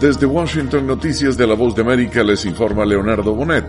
Desde Washington, Noticias de la Voz de América les informa Leonardo Bonet.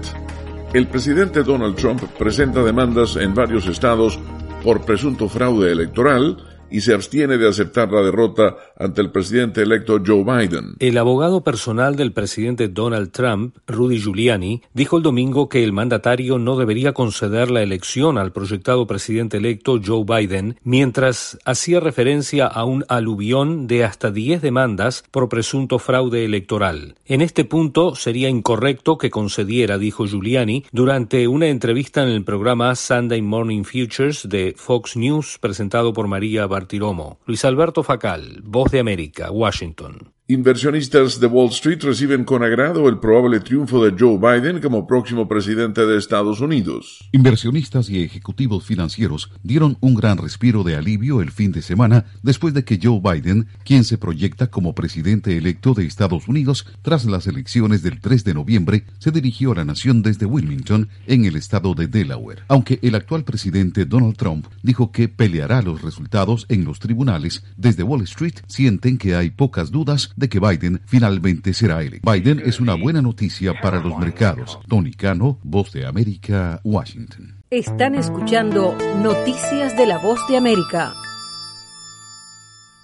El presidente Donald Trump presenta demandas en varios estados por presunto fraude electoral y se abstiene de aceptar la derrota ante el presidente electo Joe Biden. El abogado personal del presidente Donald Trump, Rudy Giuliani, dijo el domingo que el mandatario no debería conceder la elección al proyectado presidente electo Joe Biden, mientras hacía referencia a un aluvión de hasta 10 demandas por presunto fraude electoral. En este punto sería incorrecto que concediera, dijo Giuliani, durante una entrevista en el programa Sunday Morning Futures de Fox News presentado por María Bartiromo. Luis Alberto Facal, Voz de América, Washington. Inversionistas de Wall Street reciben con agrado el probable triunfo de Joe Biden como próximo presidente de Estados Unidos. Inversionistas y ejecutivos financieros dieron un gran respiro de alivio el fin de semana después de que Joe Biden, quien se proyecta como presidente electo de Estados Unidos tras las elecciones del 3 de noviembre, se dirigió a la nación desde Wilmington, en el estado de Delaware. Aunque el actual presidente Donald Trump dijo que peleará los resultados en los tribunales, desde Wall Street sienten que hay pocas dudas de que Biden finalmente será electo. Biden es una buena noticia para los mercados. Tony Cano, Voz de América, Washington. Están escuchando Noticias de la Voz de América.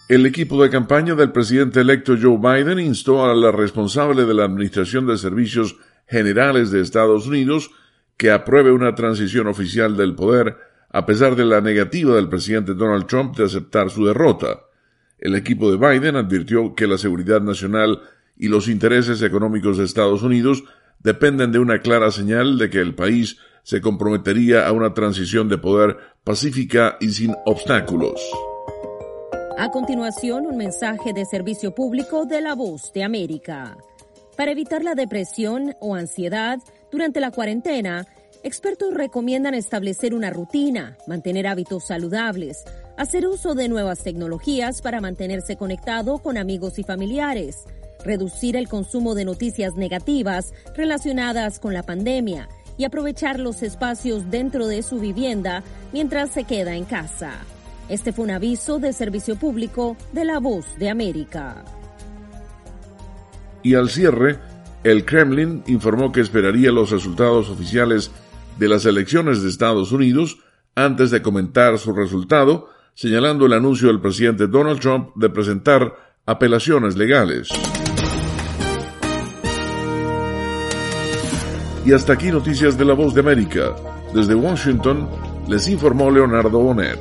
El equipo de campaña del presidente electo Joe Biden instó a la responsable de la Administración de Servicios Generales de Estados Unidos que apruebe una transición oficial del poder a pesar de la negativa del presidente Donald Trump de aceptar su derrota. El equipo de Biden advirtió que la seguridad nacional y los intereses económicos de Estados Unidos dependen de una clara señal de que el país se comprometería a una transición de poder pacífica y sin obstáculos. A continuación, un mensaje de servicio público de la voz de América. Para evitar la depresión o ansiedad durante la cuarentena, expertos recomiendan establecer una rutina, mantener hábitos saludables, hacer uso de nuevas tecnologías para mantenerse conectado con amigos y familiares, reducir el consumo de noticias negativas relacionadas con la pandemia y aprovechar los espacios dentro de su vivienda mientras se queda en casa. Este fue un aviso de servicio público de la Voz de América. Y al cierre, el Kremlin informó que esperaría los resultados oficiales de las elecciones de Estados Unidos antes de comentar su resultado, señalando el anuncio del presidente Donald Trump de presentar apelaciones legales. Y hasta aquí noticias de la voz de América. Desde Washington les informó Leonardo Bonet.